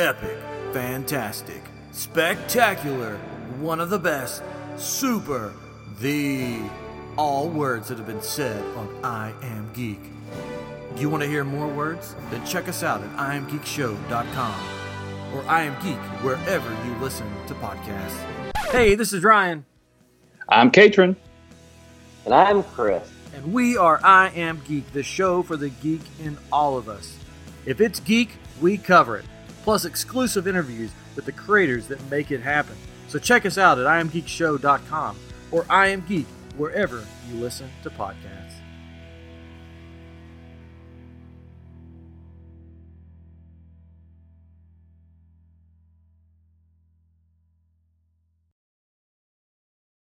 epic, fantastic, spectacular, one of the best, super, the all words that have been said on I Am Geek. Do you want to hear more words? Then check us out at IamGeekShow.com or I Am Geek wherever you listen to podcasts. Hey, this is Ryan, I'm Katrin. And I'm Chris. and we are I Am Geek, the show for the geek in all of us. If it's geek, we cover it, plus exclusive interviews with the creators that make it happen. So check us out at IamGeekShow.com or I Am Geek wherever you listen to podcasts.